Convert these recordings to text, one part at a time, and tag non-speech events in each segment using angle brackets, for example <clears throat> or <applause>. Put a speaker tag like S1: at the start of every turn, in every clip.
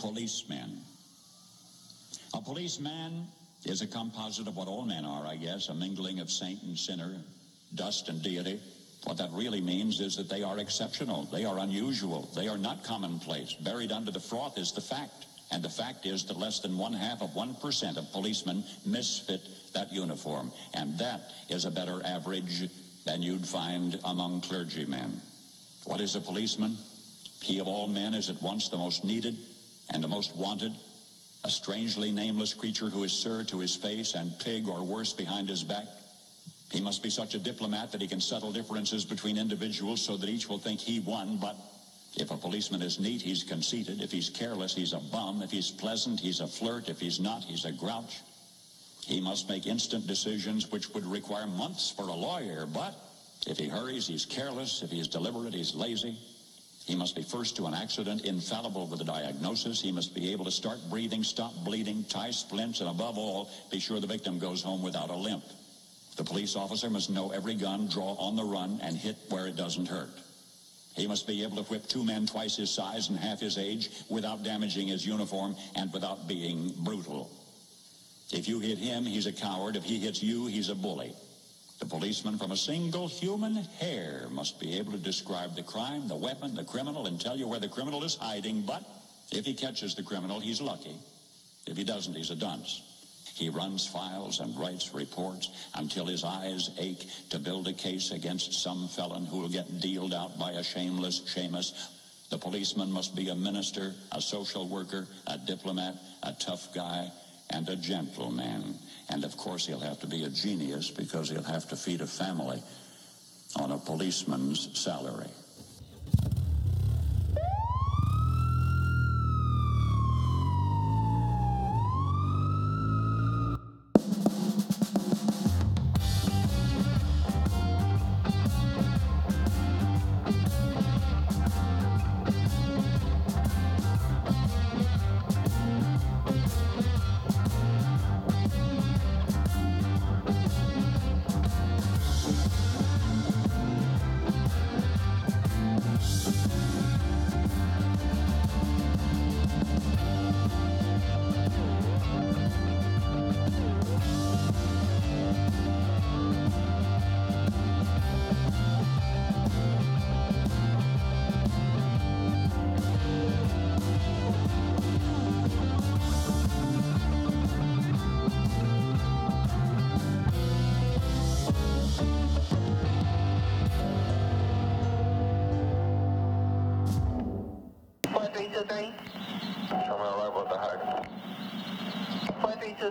S1: policemen. A policeman is a composite of what all men are, I guess, a mingling of saint and sinner, dust and deity. What that really means is that they are exceptional. They are unusual. They are not commonplace. Buried under the froth is the fact. And the fact is that less than one half of 1% of policemen misfit that uniform. And that is a better average than you'd find among clergymen. What is a policeman? He of all men is at once the most needed and the most wanted, a strangely nameless creature who is sir to his face and pig or worse behind his back. He must be such a diplomat that he can settle differences between individuals so that each will think he won, but if a policeman is neat, he's conceited. If he's careless, he's a bum. If he's pleasant, he's a flirt. If he's not, he's a grouch. He must make instant decisions which would require months for a lawyer, but if he hurries, he's careless. If he's deliberate, he's lazy. He must be first to an accident, infallible with a diagnosis. He must be able to start breathing, stop bleeding, tie splints, and above all, be sure the victim goes home without a limp. The police officer must know every gun, draw on the run, and hit where it doesn't hurt. He must be able to whip two men twice his size and half his age without damaging his uniform and without being brutal. If you hit him, he's a coward. If he hits you, he's a bully. The policeman from a single human hair must be able to describe the crime, the weapon, the criminal, and tell you where the criminal is hiding. But if he catches the criminal, he's lucky. If he doesn't, he's a dunce. He runs files and writes reports until his eyes ache to build a case against some felon who will get dealed out by a shameless shamus. The policeman must be a minister, a social worker, a diplomat, a tough guy, and a gentleman. And of course, he'll have to be a genius because he'll have to feed a family on a policeman's salary.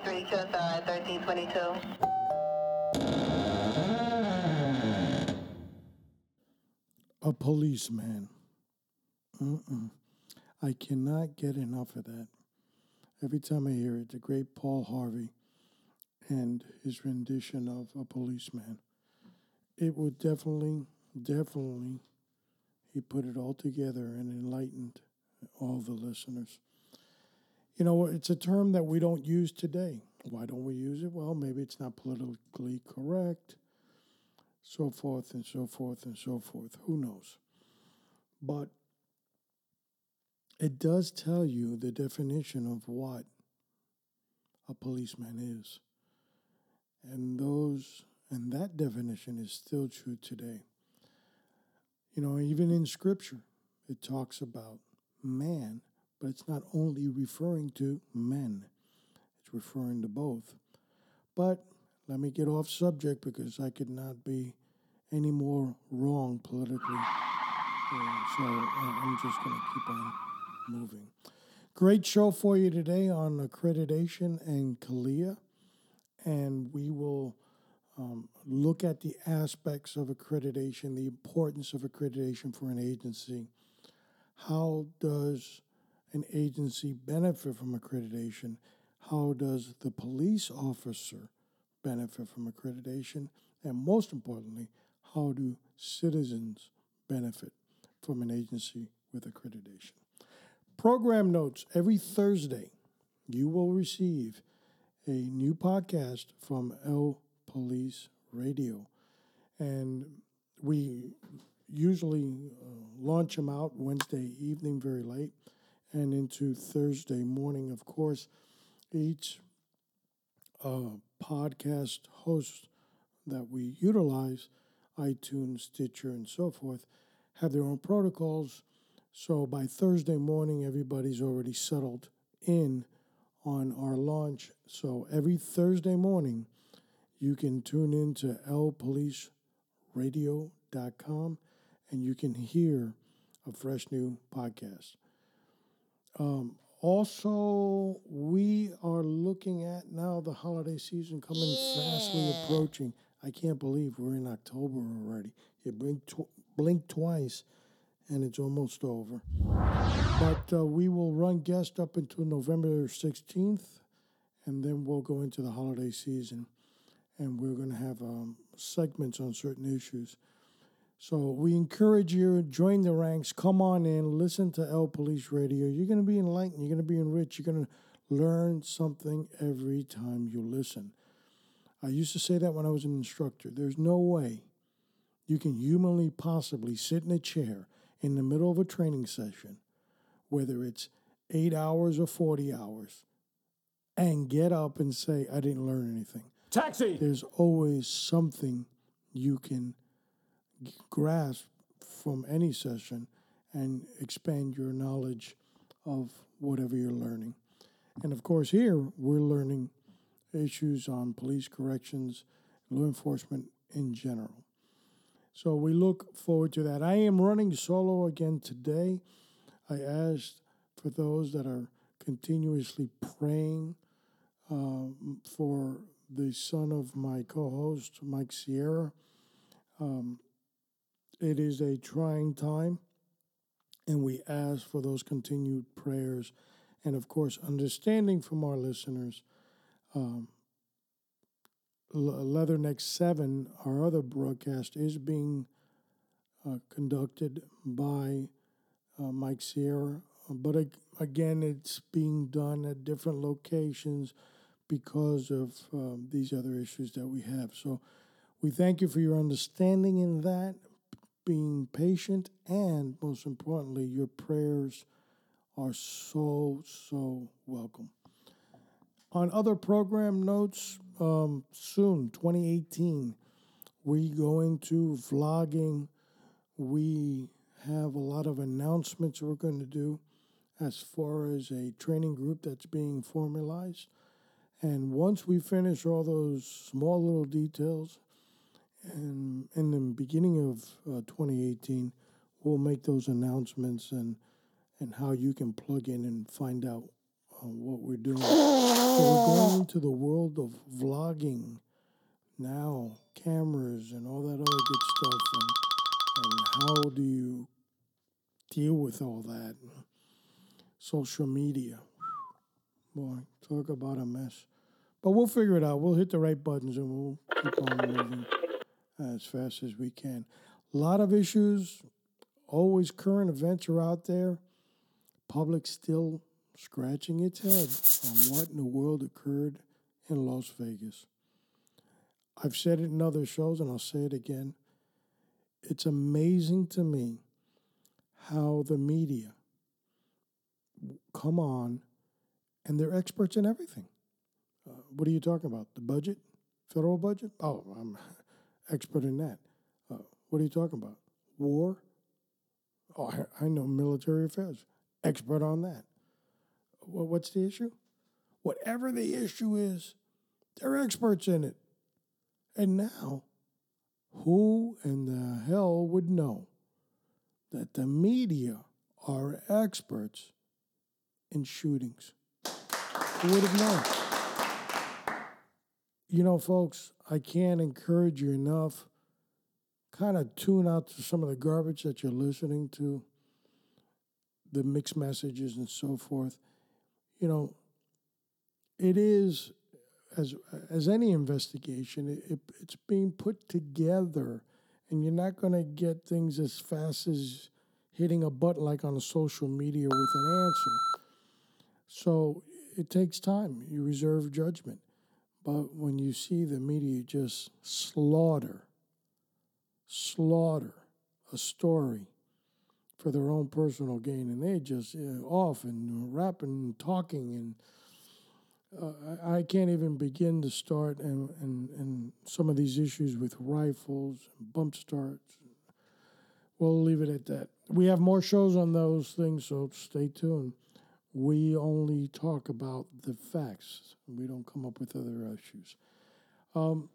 S2: 1322. A
S3: policeman. Mm-mm. I cannot get enough of that. Every time I hear it, the great Paul Harvey and his rendition of a policeman. It would definitely, definitely, he put it all together and enlightened all the listeners. You know, it's a term that we don't use today. Why don't we use it? Well, maybe it's not politically correct so forth and so forth and so forth. Who knows? But it does tell you the definition of what a policeman is. And those and that definition is still true today. You know, even in scripture, it talks about man, but it's not only referring to men, it's referring to both. But let me get off subject because I could not be any more wrong politically. Uh, so uh, I'm just going to keep on moving. Great show for you today on accreditation and CALEA. And we will um, look at the aspects of accreditation, the importance of accreditation for an agency. How does an agency benefit from accreditation? How does the police officer benefit from accreditation? And most importantly, how do citizens benefit from an agency with accreditation? Program notes every Thursday, you will receive a new podcast from L Police Radio. And we usually uh, launch them out Wednesday evening very late. And into Thursday morning. Of course, each uh, podcast host that we utilize, iTunes, Stitcher, and so forth, have their own protocols. So by Thursday morning, everybody's already settled in on our launch. So every Thursday morning, you can tune in to lpoliceradio.com and you can hear a fresh new podcast. Um, also, we are looking at now the holiday season coming yeah. fastly approaching. I can't believe we're in October already. You blink, tw- blink twice and it's almost over. But uh, we will run guest up until November 16th, and then we'll go into the holiday season, and we're going to have um, segments on certain issues. So we encourage you join the ranks. Come on in, listen to L Police Radio. You're going to be enlightened. You're going to be enriched. You're going to learn something every time you listen. I used to say that when I was an instructor. There's no way you can humanly possibly sit in a chair in the middle of a training session, whether it's eight hours or 40 hours, and get up and say, I didn't learn anything.
S4: Taxi!
S3: There's always something you can grasp from any session and expand your knowledge of whatever you're learning. And of course, here we're learning issues on police corrections, law enforcement in general. So we look forward to that. I am running solo again today. I asked for those that are continuously praying um, for the son of my co host, Mike Sierra. Um, it is a trying time, and we ask for those continued prayers and, of course, understanding from our listeners. Um, Leatherneck 7, our other broadcast, is being uh, conducted by uh, Mike Sierra. But again, it's being done at different locations because of um, these other issues that we have. So we thank you for your understanding in that, being patient, and most importantly, your prayers are so, so welcome. On other program notes, um, soon, 2018, we going to vlogging. We have a lot of announcements we're going to do as far as a training group that's being formalized. And once we finish all those small little details, and in the beginning of uh, 2018, we'll make those announcements and and how you can plug in and find out what we're doing. So we're going into the world of vlogging now, cameras and all that other good stuff, and, and how do you deal with all that? Social media. Boy, talk about a mess. But we'll figure it out. We'll hit the right buttons and we'll keep on moving as fast as we can. A lot of issues, always current events are out there. Public still scratching its head on what in the world occurred in Las Vegas. I've said it in other shows and I'll say it again. It's amazing to me how the media come on and they're experts in everything. Uh, what are you talking about? The budget? Federal budget? Oh, I'm expert in that. Uh, what are you talking about? War? Oh, I, know military affairs. Expert on that well, what's the issue? Whatever the issue is, they're experts in it. And now, who in the hell would know that the media are experts in shootings? Who would have known? You know, folks, I can't encourage you enough. Kind of tune out to some of the garbage that you're listening to, the mixed messages and so forth you know, it is as as any investigation, it, it, it's being put together, and you're not going to get things as fast as hitting a button like on social media with an answer. So it takes time. You reserve judgment, but when you see the media just slaughter, slaughter a story for their own personal gain, and they just uh, off and rapping and talking and. Uh, I, can't even begin to start and, and, and some of these issues with rifles, bump starts. We'll leave it at that. We have more shows on those things, so stay tuned. We only talk about the facts. We don't come up with other issues. Um,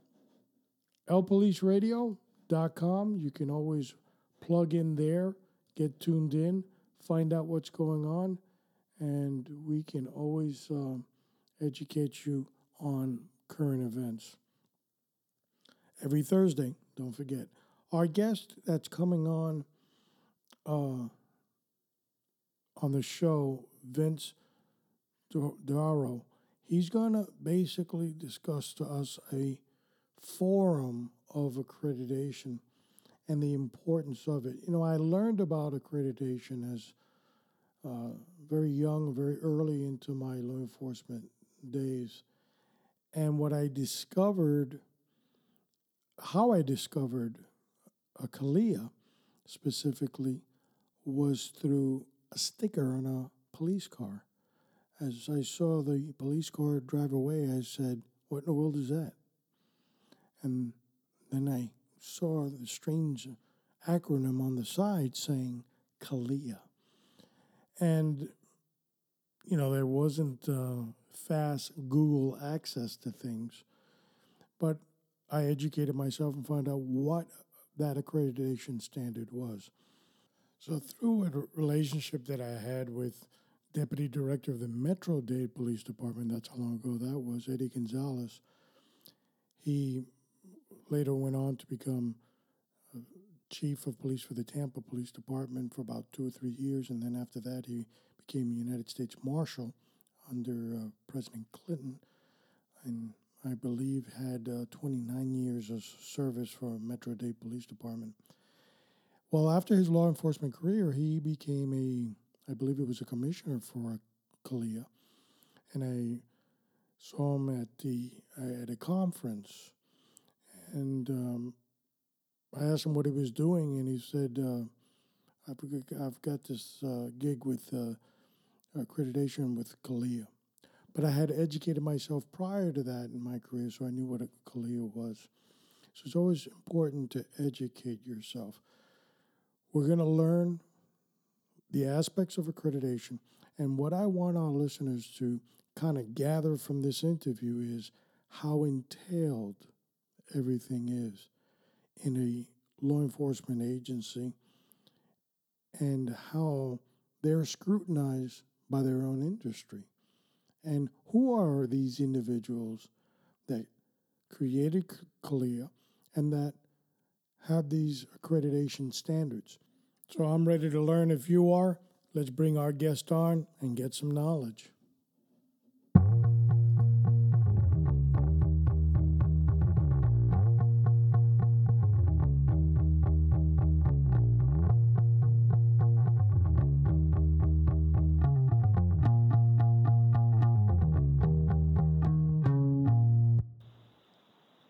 S3: LPoliceRadio.com. You can always plug in there, get tuned in, find out what's going on, and we can always um, educate you on current events. Every Thursday, don't forget. Our guest that's coming on uh, on the show, Vince Daro, he's going to basically discuss to us a forum of accreditation and the importance of it. You know, I learned about accreditation as uh, very young, very early into my law enforcement days. And what I discovered, how I discovered a CALEA specifically, was through a sticker on a police car. As I saw the police car drive away, I said, What in the world is that? And then I saw the strange acronym on the side saying CALEA. And, you know, there wasn't uh, fast Google access to things, but I educated myself and found out what that accreditation standard was. So, through a relationship that I had with Deputy Director of the Metro Dade Police Department, that's how long ago that was, Eddie Gonzalez, he later went on to become uh, chief of police for the Tampa Police Department for about two or three years, and then after that, he became a United States Marshal under uh, President Clinton, and I believe had uh, 29 years of service for Metro Dade Police Department. Well, after his law enforcement career, he became a, I believe it was a commissioner for CALEA, and I saw him at the at a conference, and um, I asked him what he was doing, and he said, uh, "I've got this uh, gig with." Uh, accreditation with CALEA." But I had educated myself prior to that in my career, so I knew what a CALEA was. So it's always important to educate yourself. We're going to learn the aspects of accreditation. And what I want our listeners to kind of gather from this interview is how entailed everything is in a law enforcement agency and how they're scrutinized by their own industry. And who are these individuals that created CALEA and that have these accreditation standards? So I'm ready to learn if you are. Let's bring our guest on and get some knowledge.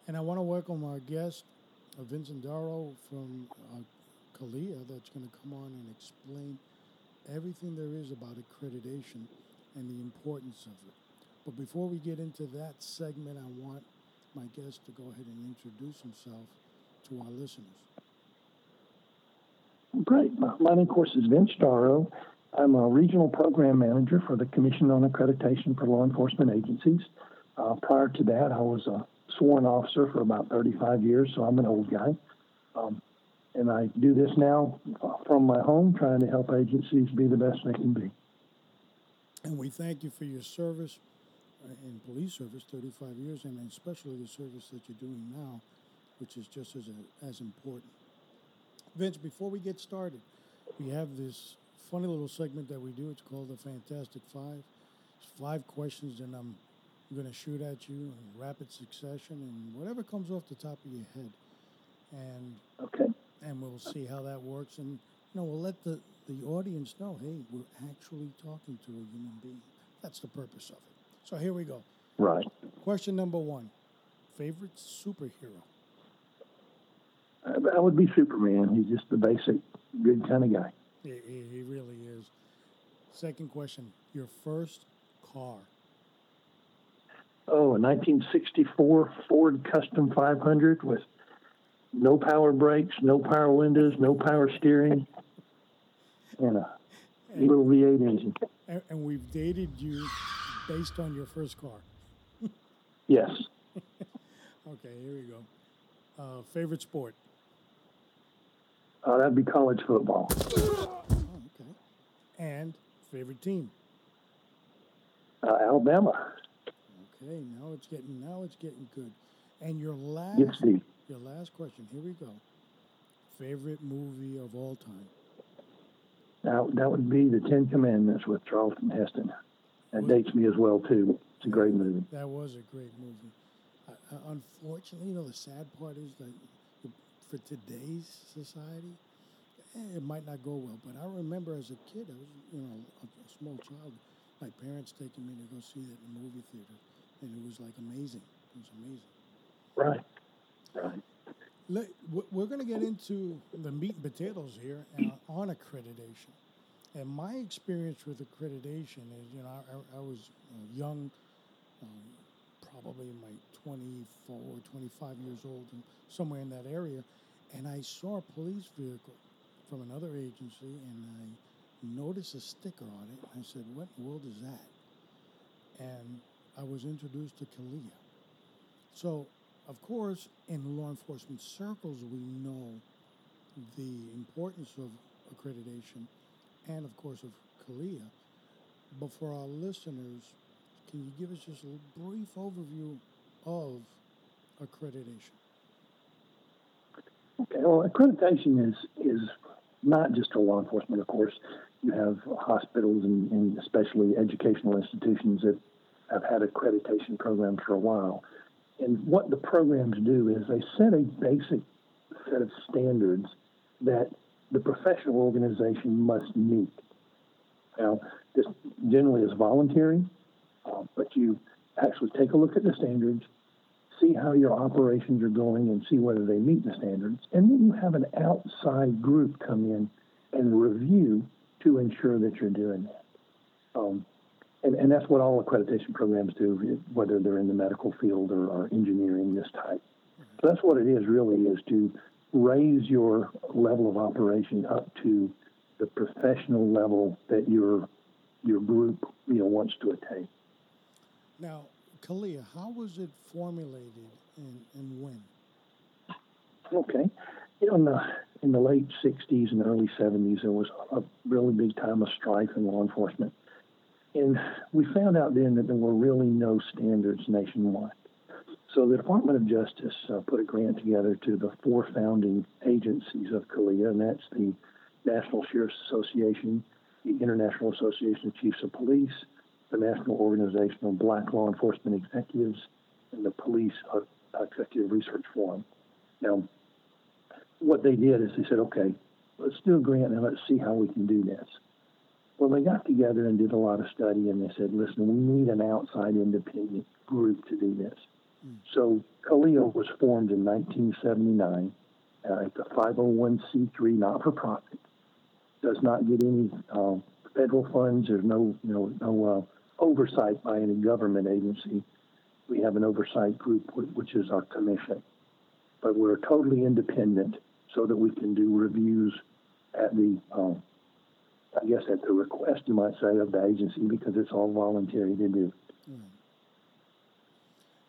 S3: And I want to welcome our guest, uh, Vincent Daro from uh, CALEA, that's going to come on and explain everything there is about accreditation and the importance of it. But before we get into that segment, I want my guest to go ahead and introduce himself to our listeners.
S4: Great. My name, of course, is Vince Daro. I'm a regional program manager for the Commission on Accreditation for Law Enforcement Agencies. Uh, prior to that, I was a sworn officer for about 35 years, so I'm an old guy. Um, and I do this now from my home, trying to help agencies be the best they can be.
S3: And we thank you for your service uh, in police service, 35 years, and especially the service that you're doing now, which is just as, a, as important. Vince, before we get started, we have this funny little segment that we do. It's called the Fantastic Five. It's five questions, and I'm I'm going to shoot at you in rapid succession and whatever comes off the top of your head. And
S4: okay.
S3: And we'll see how that works. And you know, we'll let the, the audience know, hey, we're actually talking to a human being. That's the purpose of it. So here we go.
S4: Right.
S3: Question number one. Favorite superhero?
S4: Uh, that would be Superman. He's just the basic good kind of guy.
S3: He, he really is. Second question: Your first car?
S4: Oh, a 1964 Ford Custom 500 with no power brakes, no power windows, no power steering, and a little V8 engine.
S3: And, and we've dated you based on your first car.
S4: Yes. <laughs>
S3: Okay, here we go. Uh, favorite sport?
S4: Uh, that'd be college football.
S3: Oh, okay. And favorite team?
S4: Uh, Alabama
S3: Okay, now it's getting now it's getting good. And your last
S4: deep.
S3: Your last question. Here we go. Favorite movie of all time?
S4: Now, that would be the Ten Commandments with Charlton Heston. That dates me as well, too. It's a great movie.
S3: That was a great movie. Unfortunately, you know, the sad part is that for today's society, eh, it might not go well. But I remember as a kid, I was, you know, a, a small child, my parents taking me to go see that in the movie theater, and it was like amazing. It was amazing.
S4: Right. Right.
S3: Let, we- we're going to get into the meat and potatoes here <clears throat> on accreditation. And my experience with accreditation is, you know, I, I was young, um, probably my 24 or 25 years old, and somewhere in that area, and I saw a police vehicle from another agency, and I noticed a sticker on it. I said, "What in the world is that?" And I was introduced to CALEA. So, of course, in law enforcement circles, we know the importance of accreditation and, of course, of CALEA. But for our listeners, can you give us just a brief overview of accreditation?
S4: Okay. Well, accreditation is is not just for law enforcement, of course. You have hospitals and, and especially educational institutions that have had accreditation programs for a while. And what the programs do is they set a basic set of standards that the professional organization must meet. Now, this generally is voluntary, uh, but you actually take a look at the standards, see how your operations are going, and see whether they meet the standards. And then you have an outside group come in and review to ensure that you're doing that. Um, and, and that's what all accreditation programs do, whether they're in the medical field or, or engineering, this type. So that's what it is really, is to raise your level of operation up to the professional level that your your group you know wants to attain.
S3: Now, CALEA, how was it formulated and, and when?
S4: Okay, you know in the in the late '60s and early '70s there was a really big time of strife in law enforcement, and we found out then that there were really no standards nationwide. So the Department of Justice uh, put a grant together to the four founding agencies of CALEA, and that's the National Sheriff's Association, the International Association of Chiefs of Police, the National Organization of Black Law Enforcement Executives, and the Police uh, Executive Research Forum. Now, what they did is they said, okay, let's do a grant and let's see how we can do this. Well, they got together and did a lot of study, and they said, listen, we need an outside independent group to do this. So CALEA was formed in 1979. Uh, it's a 501c3 not-for-profit. Does not get any uh, federal funds. There's no, you know, no uh, oversight by any government agency. We have an oversight group, which is our commission. But we're totally independent, so that we can do reviews at the, um, I guess, at the request, you might say, of the agency, because it's all voluntary to do.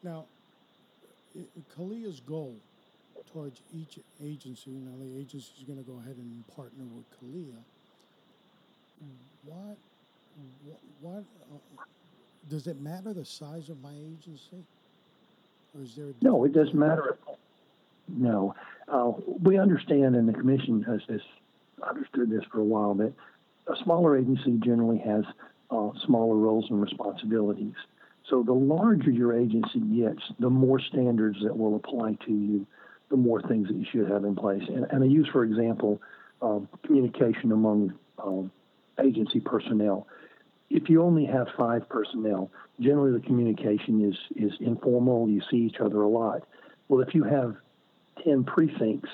S3: Now, i- CALEA's goal towards each agency, now the agency is going to go ahead and partner with CALEA. What, what, uh, does it matter the size of my agency? Or is there a
S4: No, it doesn't matter. At all. No, uh, we understand, and the commission has, has understood this for a while that a smaller agency generally has uh, smaller roles and responsibilities. So the larger your agency gets, the more standards that will apply to you, the more things that you should have in place. And, and I use, for example, um, communication among um, agency personnel. If you only have five personnel, generally the communication is is informal. You see each other a lot. Well, if you have 10 precincts,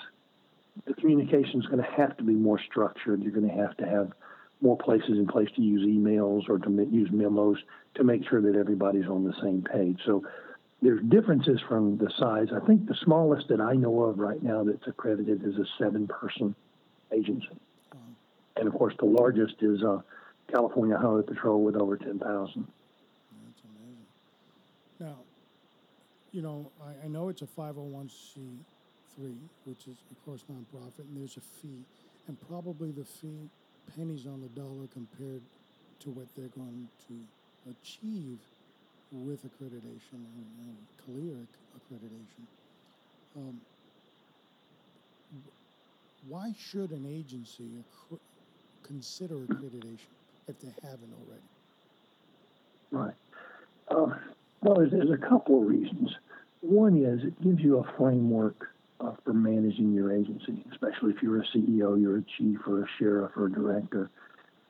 S4: the communication is going to have to be more structured. You're going to have to have more places in place to use emails or to use memos to make sure that everybody's on the same page. So there's differences from the size. I think the smallest that I know of right now that's accredited is a seven-person agency, and of course the largest is uh, California Highway Patrol with over ten thousand.
S3: That's amazing. Now, you know, I, I know it's a 501c3, which is, of course, nonprofit, and there's a fee, and probably the fee pennies on the dollar compared to what they're going to achieve with accreditation and, and accreditation. Um, why should an agency accr- consider accreditation if they haven't already?
S4: Right. Uh, well, there's, there's a couple of reasons. One is it gives you a framework uh, for managing your agency, especially if you're a CEO, you're a chief, or a sheriff, or a director.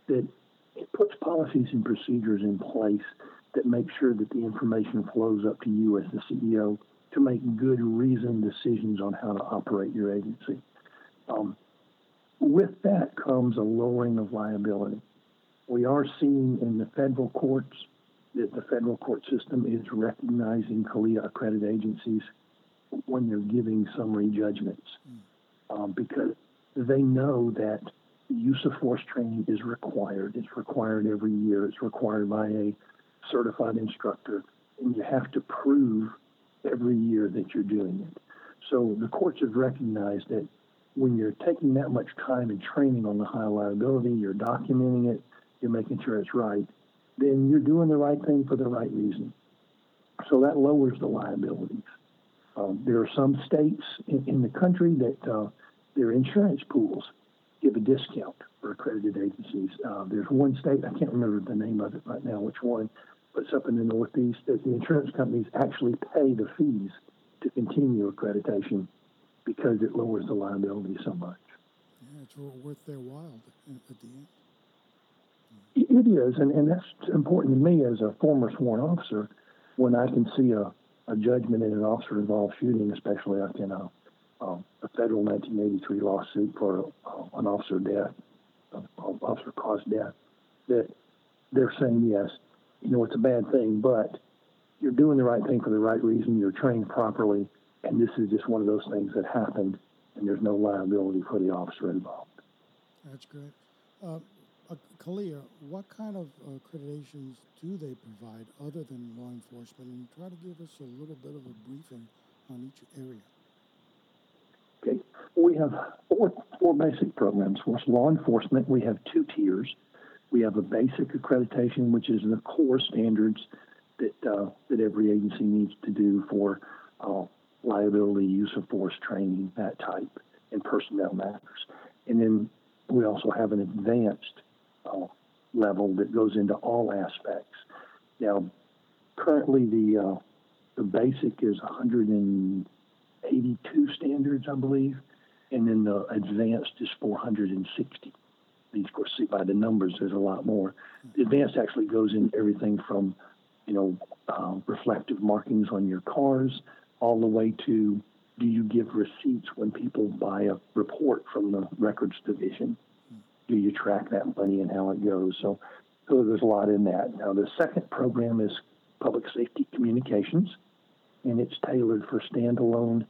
S4: That it puts policies and procedures in place that make sure that the information flows up to you as the CEO to make good, reasoned decisions on how to operate your agency. Um, with that comes a lowering of liability. We are seeing in the federal courts that the federal court system is recognizing CALEA accredited agencies when they're giving summary judgments um, because they know that use of force training is required. It's required every year. It's required by a certified instructor, and you have to prove every year that you're doing it. So the courts have recognized that when you're taking that much time and training on the high liability, you're documenting it, you're making sure it's right, then you're doing the right thing for the right reason. So that lowers the liabilities. Um, there are some states in, in the country that uh, their insurance pools give a discount for accredited agencies. Uh, there's one state, I can't remember the name of it right now, which one, but it's up in the Northeast that the insurance companies actually pay the fees to continue accreditation because it lowers the liability so much.
S3: Yeah, it's worth their while at the end.
S4: It is, and, and that's important to me as a former sworn officer when I can see a, a judgment in an officer involved shooting, especially like in a, um, a federal 1983 lawsuit for uh, an officer death, uh, officer caused death, that they're saying, yes, you know, it's a bad thing, but you're doing the right thing for the right reason, you're trained properly, and this is just one of those things that happened, and there's no liability for the officer involved.
S3: That's great. Uh, uh, CALEA, what kind of accreditations do they provide other than law enforcement? And try to give us a little bit of a briefing on each area.
S4: Okay, we have four, four basic programs. For law enforcement, we have two tiers. We have a basic accreditation, which is the core standards that uh, that every agency needs to do for uh, liability, use of force training, that type, and personnel matters. And then we also have an advanced uh, level that goes into all aspects. Now, currently the uh, the basic is 182 standards, I believe, and then the advanced is 460. These, of course, see by the numbers, there's a lot more. The advanced actually goes in everything from, you know, uh, reflective markings on your cars, all the way to do you give receipts when people buy a report from the records division? Do you track that money and how it goes? So, so there's a lot in that. Now, the second program is public safety communications, and it's tailored for standalone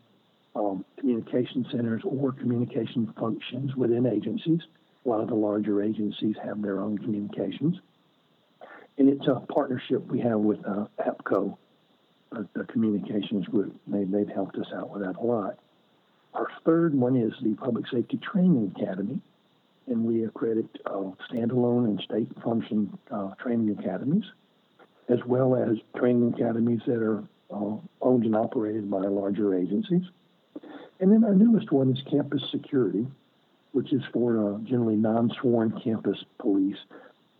S4: um, communication centers or communication functions within agencies. A lot of the larger agencies have their own communications. And it's a partnership we have with uh, APCO, uh, the communications group. They, they've helped us out with that a lot. Our third one is the Public Safety Training Academy, and we accredit uh, standalone and state function uh, training academies, as well as training academies that are uh, owned and operated by larger agencies. And then our newest one is campus security, which is for uh, generally non-sworn campus police.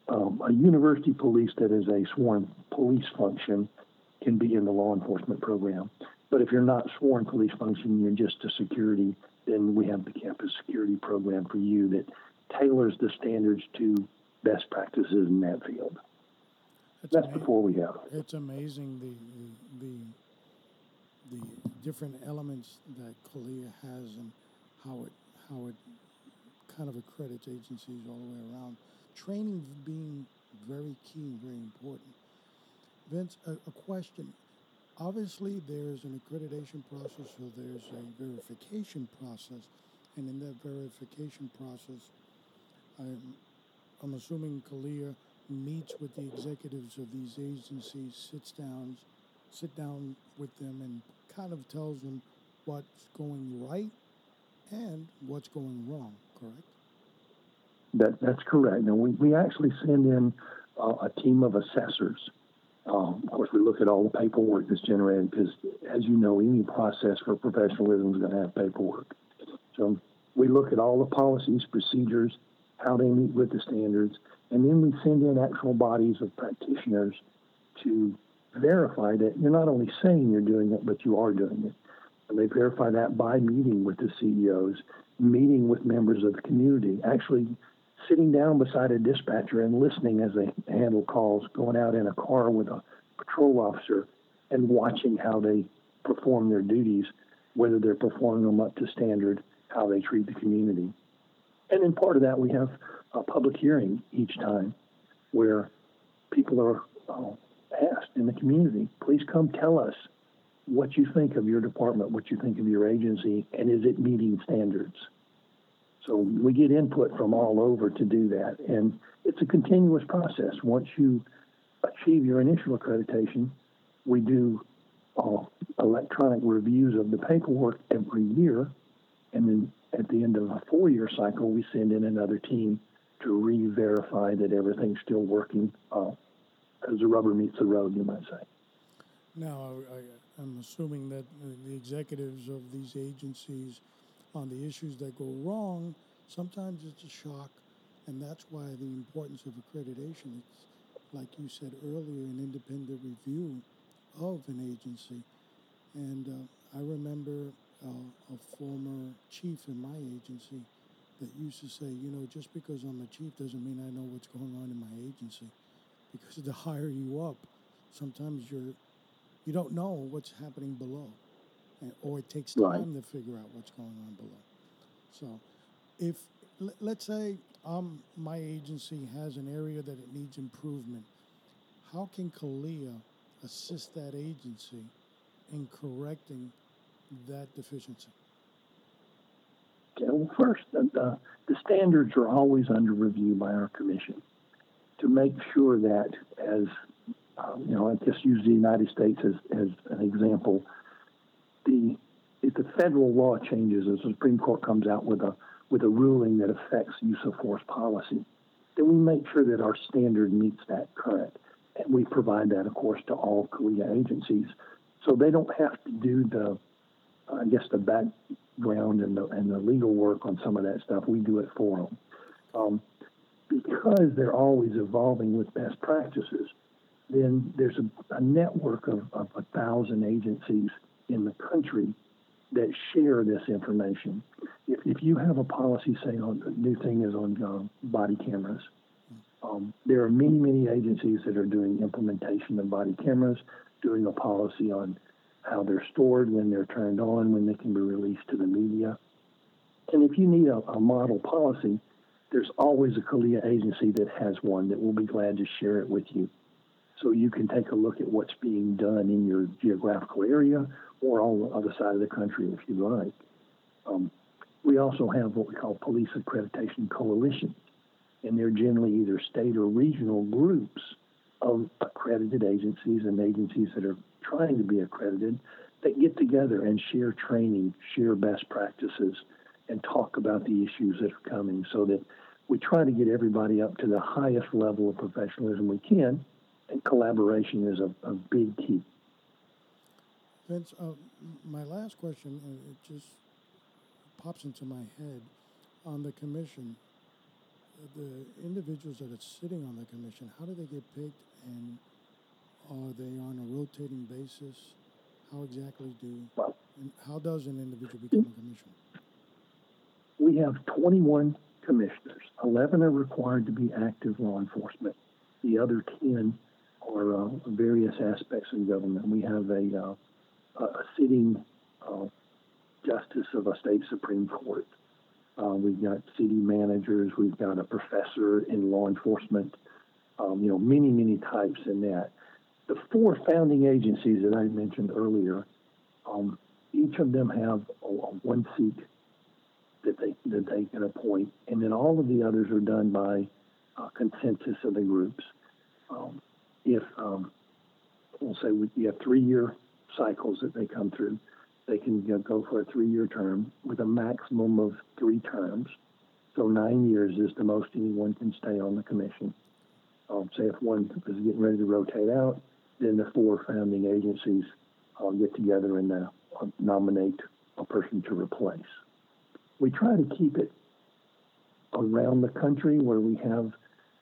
S4: Um, a university police that is a sworn police function can be in the law enforcement program. But if you're not sworn police function, you're just a security, then we have the campus security program for you that tailors the standards to best practices in that field. It's That's ama- before we have.
S3: It's amazing the, the the different elements that CALEA has and how it how it kind of accredits agencies all the way around. Training being very key and very important. Vince, a, a question. Obviously, there's an accreditation process, so there's a verification process, and in that verification process, I'm, I'm assuming CALEA meets with the executives of these agencies, sits down, sit down with them, and kind of tells them what's going right and what's going wrong. Correct?
S4: That that's correct. Now we, we actually send in uh, a team of assessors. Um, of course, we look at all the paperwork that's generated because, as you know, any process for professionalism is going to have paperwork. So we look at all the policies, procedures, how they meet with the standards, and then we send in actual bodies of practitioners to verify that you're not only saying you're doing it, but you are doing it. And they verify that by meeting with the CEOs, meeting with members of the community, actually sitting down beside a dispatcher and listening as they handle calls, going out in a car with a patrol officer and watching how they perform their duties, whether they're performing them up to standard, how they treat the community. And in part of that, we have a public hearing each time where people are uh, asked in the community, please come tell us what you think of your department, what you think of your agency, and is it meeting standards? So we get input from all over to do that. And it's a continuous process. Once you achieve your initial accreditation, we do uh, electronic reviews of the paperwork every year. And then at the end of a four year cycle, we send in another team to re verify that everything's still working uh, as the rubber meets the road, you might say.
S3: Now, I, am assuming that the executives of these agencies on the issues that go wrong, sometimes it's a shock, and that's why the importance of accreditation. It's, like you said earlier, an independent review of an agency. And uh, I remember uh, a former chief in my agency that used to say, you know, just because I'm a chief doesn't mean I know what's going on in my agency. Because <laughs> the higher you up, sometimes you're you don't know what's happening below and, or it takes time right. to figure out what's going on below. So, if let's say um, my agency has an area that it needs improvement, how can CALEA assist that agency in correcting that deficiency?
S4: Okay, well, first, the, the standards are always under review by our commission to make sure that, as um, you know, I just use the United States as, as an example. The if the federal law changes, as the Supreme Court comes out with a with a ruling that affects use of force policy, then we make sure that our standard meets that current, and we provide that, of course, to all CALEA agencies, so they don't have to do the, I guess, the background and the and the legal work on some of that stuff. We do it for them, um, because they're always evolving with best practices. Then there's a, a network of, of a thousand agencies in the country that share this information. If, if you have a policy, say, on the new thing is on uh, body cameras, um, there are many, many agencies that are doing implementation of body cameras, doing a policy on how they're stored, when they're turned on, when they can be released to the media. And if you need a, a model policy, there's always a CALEA agency that has one that will be glad to share it with you. So you can take a look at what's being done in your geographical area or on the other side of the country if you like. Um, we also have what we call police accreditation coalitions, and they're generally either state or regional groups of accredited agencies and agencies that are trying to be accredited that get together and share training, share best practices, and talk about the issues that are coming so that we try to get everybody up to the highest level of professionalism we can, and collaboration is a, a big key.
S3: Vince, uh, my last question, uh, it just pops into my head on the commission. The individuals that are sitting on the commission, how do they get picked, and are they on a rotating basis? How exactly do, how does an individual become a commissioner?
S4: We have 21 commissioners. 11 are required to be active law enforcement. The other 10 are uh, various aspects of government. We have a uh, a sitting uh, justice of a state supreme court. Uh, we've got city managers. We've got a professor in law enforcement. Um, you know, many, many types in that. The four founding agencies that I mentioned earlier, um, each of them have a, a one seat that they that they can appoint, and then all of the others are done by uh, consensus of the groups. Um, if um, we'll say we, you have three year cycles that they come through, they can you know, go for a three year term with a maximum of three terms. So nine years is the most anyone can stay on the commission. Um, say if one is getting ready to rotate out, then the four founding agencies uh, get together and uh, nominate a person to replace. We try to keep it around the country where we have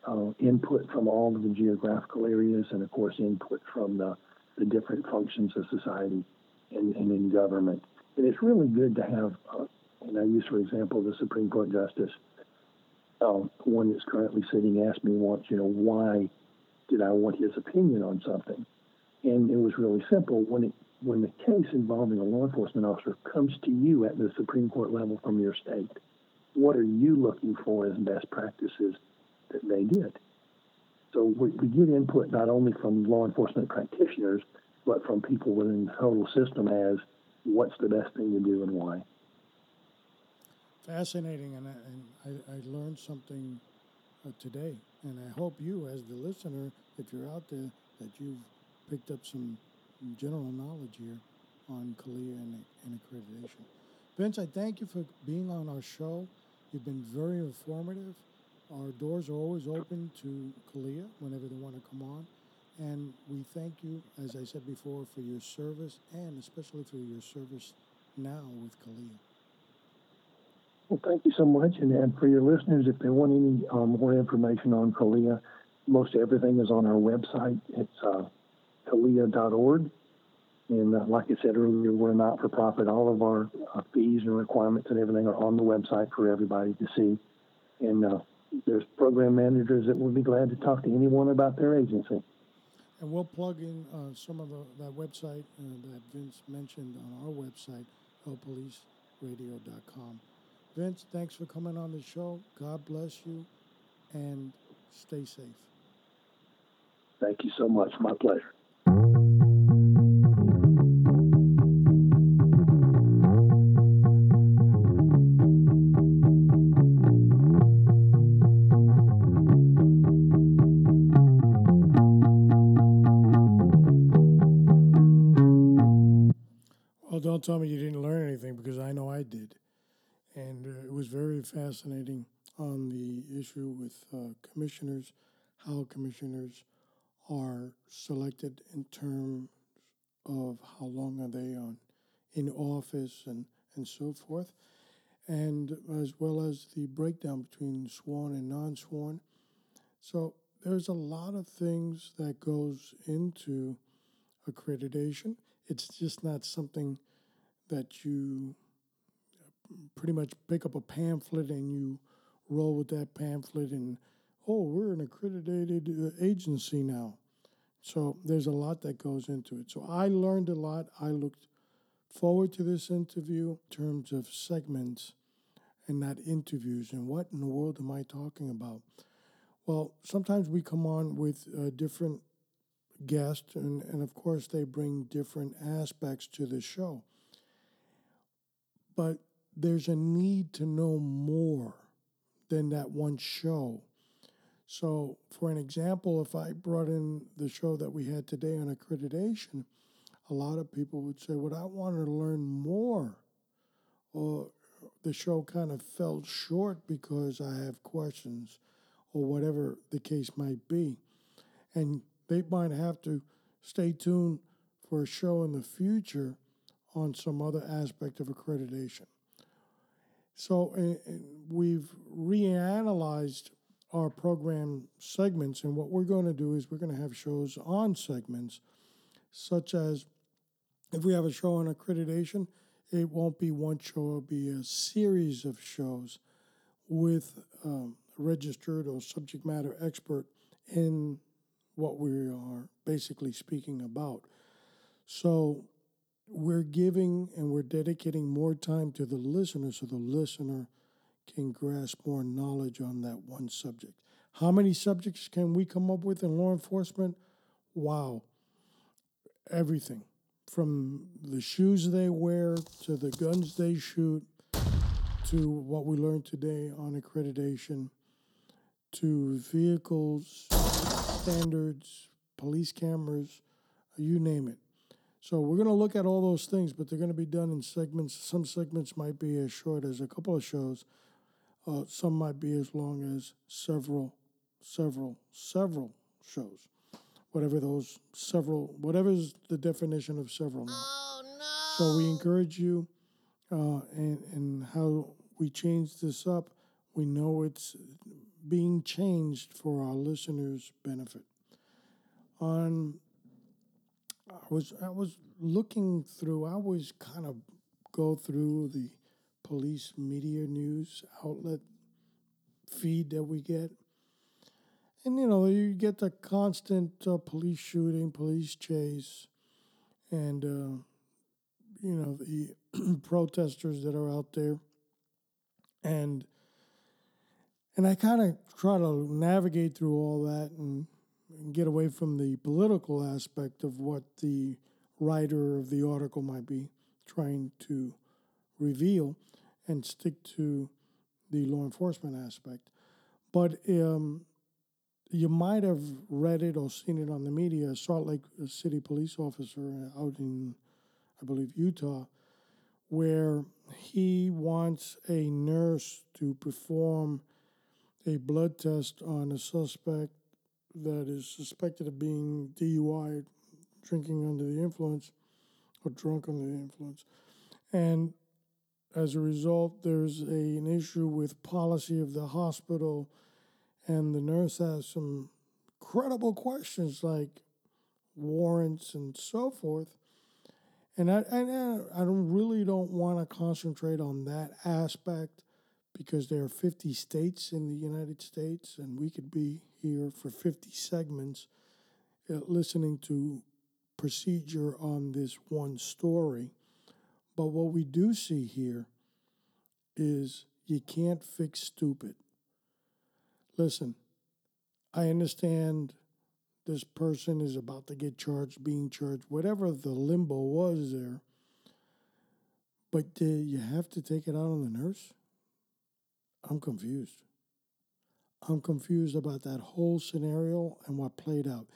S4: uh, input from all of the geographical areas and, of course, input from the, the different functions of society and, and in government. And it's really good to have, uh, and I use, for example, the Supreme Court Justice, um, one that's currently sitting, asked me once, you know, why did I want his opinion on something? And it was really simple. When it when the case involving a law enforcement officer comes to you at the Supreme Court level from your state, what are you looking for as best practices that they did? So we, we get input not only from law enforcement practitioners, but from people within the total system as what's the best thing to do and why.
S3: Fascinating, and I, and I, I learned something Uh, today, and I hope you, as the listener, if you're out there, that you've picked up some general knowledge here on CALEA and, and accreditation. Vince, I thank you for being on our show. You've been very informative. Our doors are always open to CALEA whenever they want to come on. And we thank you, as I said before, for your service and especially for your service now with CALEA.
S4: Well, thank you so much. And, and for your listeners, if they want any um, more information on CALEA, most everything is on our website. It's uh, CALEA.org. And uh, like I said earlier, we're not for profit. All of our uh, fees and requirements and everything are on the website for everybody to see. And uh, there's program managers that will be glad to talk to anyone about their agency.
S3: And we'll plug in uh, some of the, that website uh, that Vince mentioned on our website, lpoliceradio.com. Vince, thanks for coming on the show. God bless you and stay safe.
S4: Thank you so much. My pleasure.
S3: Well, don't tell me you didn't learn anything because I know I did. And uh, it was very fascinating on the issue with uh, commissioners, how commissioners are selected in terms of how long are they on in office and, and so forth, and as well as the breakdown between sworn and non-sworn. So there's a lot of things that goes into accreditation. It's just not something that you pretty much pick up a pamphlet and you roll with that pamphlet and oh we're an accredited uh, agency now. So there's a lot that goes into it. So i learned a lot. I looked forward to this interview in terms of segments and not interviews and what in the world am i talking about? Well sometimes we come on with uh, different guests and, and of course they bring different aspects to the show. But there's a need to know more than that one show. So, for an example, if I brought in the show that we had today on accreditation, a lot of people would say, Well, I wanted to learn more. Or the show kind of fell short because I have questions, or whatever the case might be. And they might have to stay tuned for a show in the future on some other aspect of accreditation. So uh, we've reanalyzed our program segments, and what we're going to do is we're going to have shows on segments, such as if we have a show on accreditation, it won't be one show, it'll be a series of shows with um, a registered or subject matter expert in what we are basically speaking about. So we're giving and we're dedicating more time to the listener so the listener can grasp more knowledge on that one subject. How many subjects can we come up with in law enforcement? Wow. Everything from the shoes they wear to the guns they shoot to what we learned today on accreditation to vehicles, standards, police cameras, you name it. So we're going to look at all those things, but they're going to be done in segments. Some segments might be as short as a couple of shows. Uh, some might be as long as several, several, several shows. Whatever those several, whatever is the definition of several. Now. Oh no! So we encourage you, uh, and and how we change this up. We know it's being changed for our listeners' benefit. On I was I was looking through. I always kind of go through the police media news outlet feed that we get, and you know you get the constant uh, police shooting, police chase, and uh, you know the <clears throat> protesters that are out there, and and I kind of try to navigate through all that and, and, get away from the political aspect of what the writer of the article might be trying to reveal and stick to the law enforcement aspect. But um, you might have read it or seen it on the media. Salt Lake City police officer out in, I believe, Utah, where he wants a nurse to perform a blood test on a suspect that is suspected of being DUI, drinking under the influence, or drunk under the influence. And as a result, there's a, an issue with policy of the hospital, and the nurse has some credible questions like warrants and so forth. And I, I, I don't really don't want to concentrate on that aspect because there are 50 states in the United States, and we could be here for 50 segments uh, listening to procedure on this one story. But what we do see here is you can't fix stupid. Listen, I understand this person is about to get charged, being charged, whatever the limbo was there. But uh, you have to take it out on the nurse? I'm confused. I'm confused about that whole scenario and what played out.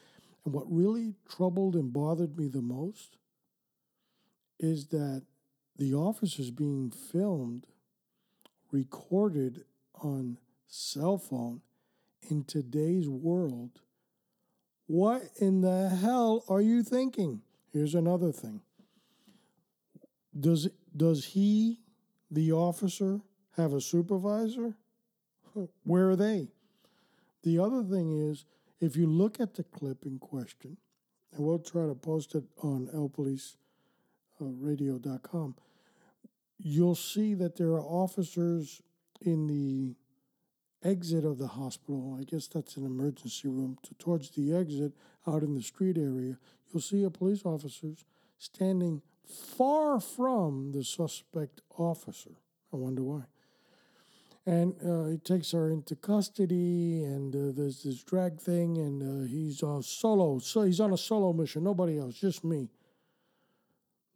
S3: And what really troubled and bothered me the most is that the officers being filmed, recorded on cell phone in today's world. What in the hell are you thinking? Here's another thing. Does does he, the officer, have a supervisor? Where are they? The other thing is, if you look at the clip in question, and we'll try to post it on lpoliceradio.com, uh, you'll see that there are officers in the exit of the hospital. I guess that's an emergency room. To, towards the exit, out in the street area, you'll see a police officers standing far from the suspect officer. I wonder why and uh, he takes her into custody and uh, there's this drag thing and uh, he's uh, solo so he's on a solo mission nobody else just me.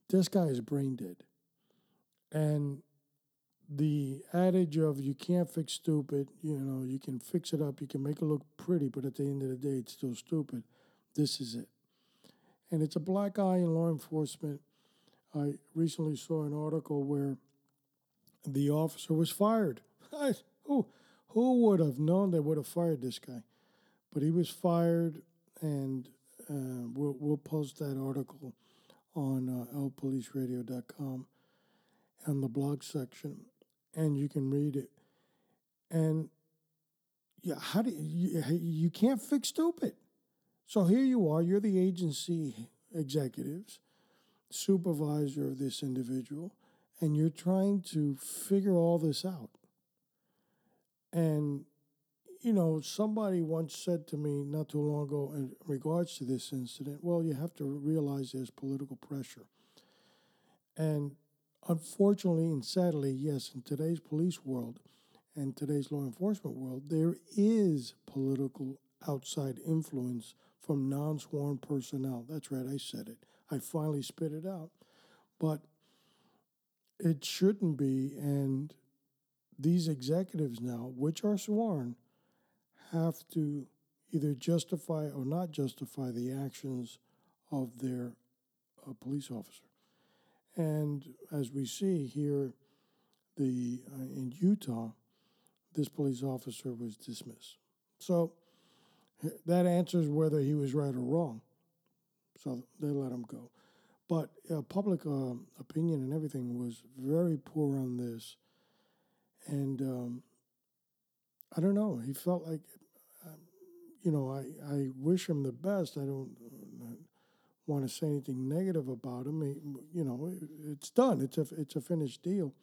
S3: This guy is brain dead. And the adage of you can't fix stupid you know you can fix it up you can make it look pretty but at the end of the day it's still stupid. This is it. And it's a black eye in law enforcement. I recently saw an article where the officer was fired I, who who would have known they would have fired this guy? But he was fired, and uh, we'll we'll post that article on uh, lpoliceradio.com and the blog section, and you can read it. And yeah, how do you you can't fix stupid? So here you are. You're the agency executives, supervisor of this individual, and you're trying to figure all this out. And, you know, somebody once said to me not too long ago in regards to this incident, well, you have to realize there's political pressure. And unfortunately and sadly, yes, in today's police world, and today's law enforcement world, there is political outside influence from non sworn personnel. That's right, I said it. I finally spit it out. But it shouldn't be, and these executives now, which are sworn, have to either justify or not justify the actions of their uh, police officer. And as we see here, the uh, in Utah, this police officer was dismissed. So that answers whether he was right or wrong. So they let him go. But uh, public uh, opinion and everything was very poor on this. And um, I don't know. He felt like, um, you know, I, I wish him the best. I don't uh, want to say anything negative about him. He, you know, it's done. It's a it's a finished deal.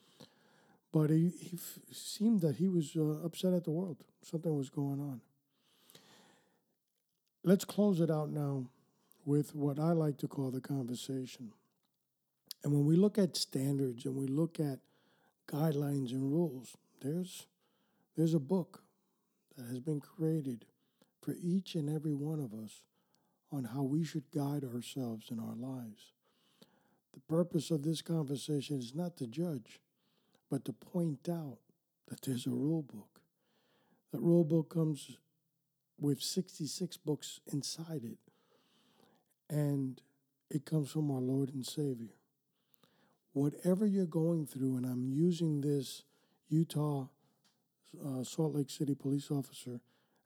S3: But he, he f- seemed that he was uh, upset at the world. Something was going on. Let's close it out now with what I like to call the conversation. And when we look at standards and we look at guidelines and rules, there's there's a book that has been created for each and every one of us on how we should guide ourselves in our lives. The purpose of this conversation is not to judge, but to point out that there's a rule book. That rule book comes with 66 books inside it, and it comes from our Lord and Savior. Whatever you're going through, and I'm using this Utah uh, Salt Lake City police officer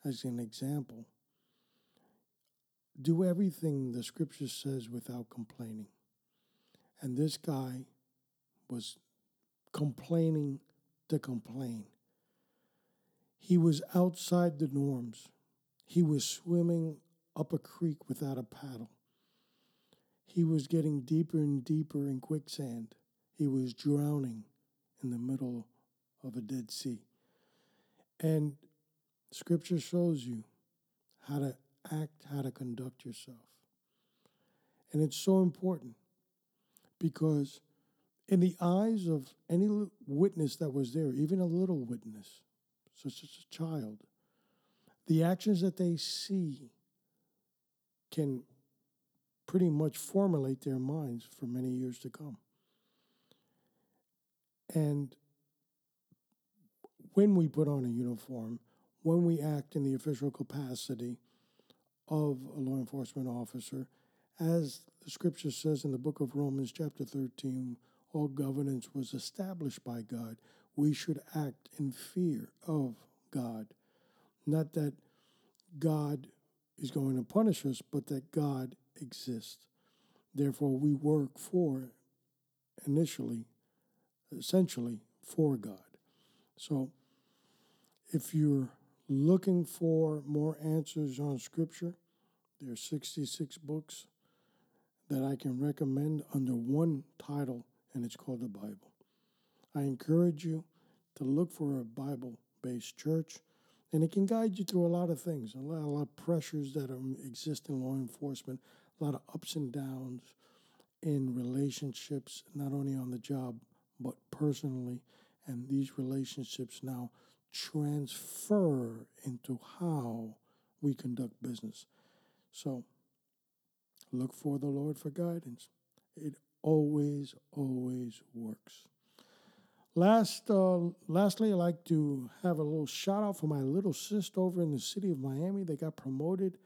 S3: as an example, do everything the scripture says without complaining. And this guy was complaining to complain. He was outside the norms. He was swimming up a creek without a paddle. He was getting deeper and deeper in quicksand. He was drowning in the middle of a Dead Sea. And scripture shows you how to act, how to conduct yourself. And it's so important because, in the eyes of any witness that was there, even a little witness, such as a child, the actions that they see can pretty much formulate their minds for many years to come. And when we put on a uniform, when we act in the official capacity of a law enforcement officer, as the scripture says in the book of Romans, chapter 13, all governance was established by God. We should act in fear of God. Not that God is going to punish us, but that God exists. Therefore, we work for, initially, essentially, for God. So, if you're looking for more answers on Scripture, there are 66 books that I can recommend under one title, and it's called the Bible. I encourage you to look for a Bible based church, and it can guide you through a lot of things, a lot, a lot of pressures that exist in law enforcement, a lot of ups and downs in relationships, not only on the job, but personally. And these relationships now transfer into how we conduct business. So look for the Lord for guidance. It always, always works. Last, uh, lastly, I'd like to have a little shout out for my little sister over in the city of Miami. They got promoted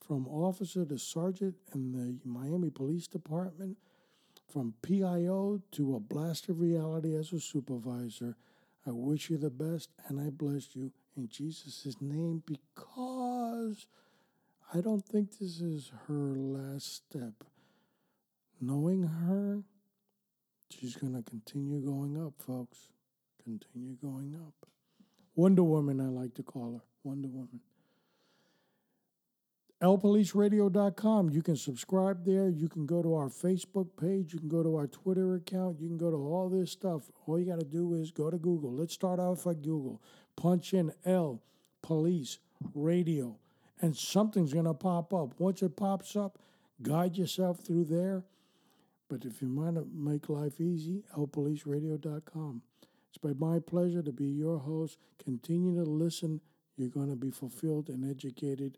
S3: from officer to sergeant in the Miami Police Department, from PIO to a blast of reality as a supervisor. I wish you the best and I bless you in Jesus' name because I don't think this is her last step. Knowing her, she's going to continue going up, folks. Continue going up. Wonder Woman, I like to call her. Wonder Woman. LPoliceRadio.com. You can subscribe there. You can go to our Facebook page. You can go to our Twitter account. You can go to all this stuff. All you got to do is go to Google. Let's start off at Google. Punch in L Police Radio, and something's going to pop up. Once it pops up, guide yourself through there. But if you want to make life easy, LPoliceRadio.com. It's been my pleasure to be your host. Continue to listen. You're going to be fulfilled and educated.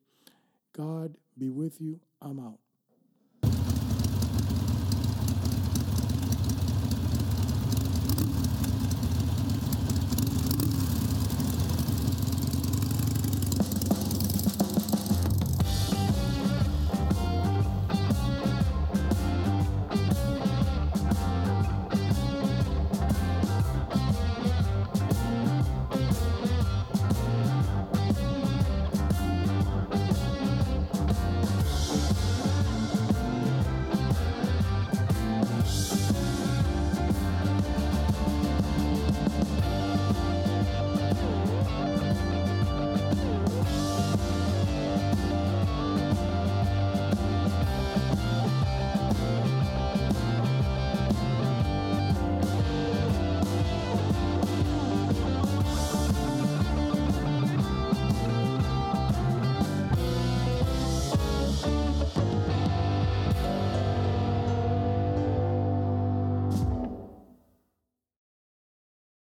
S3: God be with you. I'm out.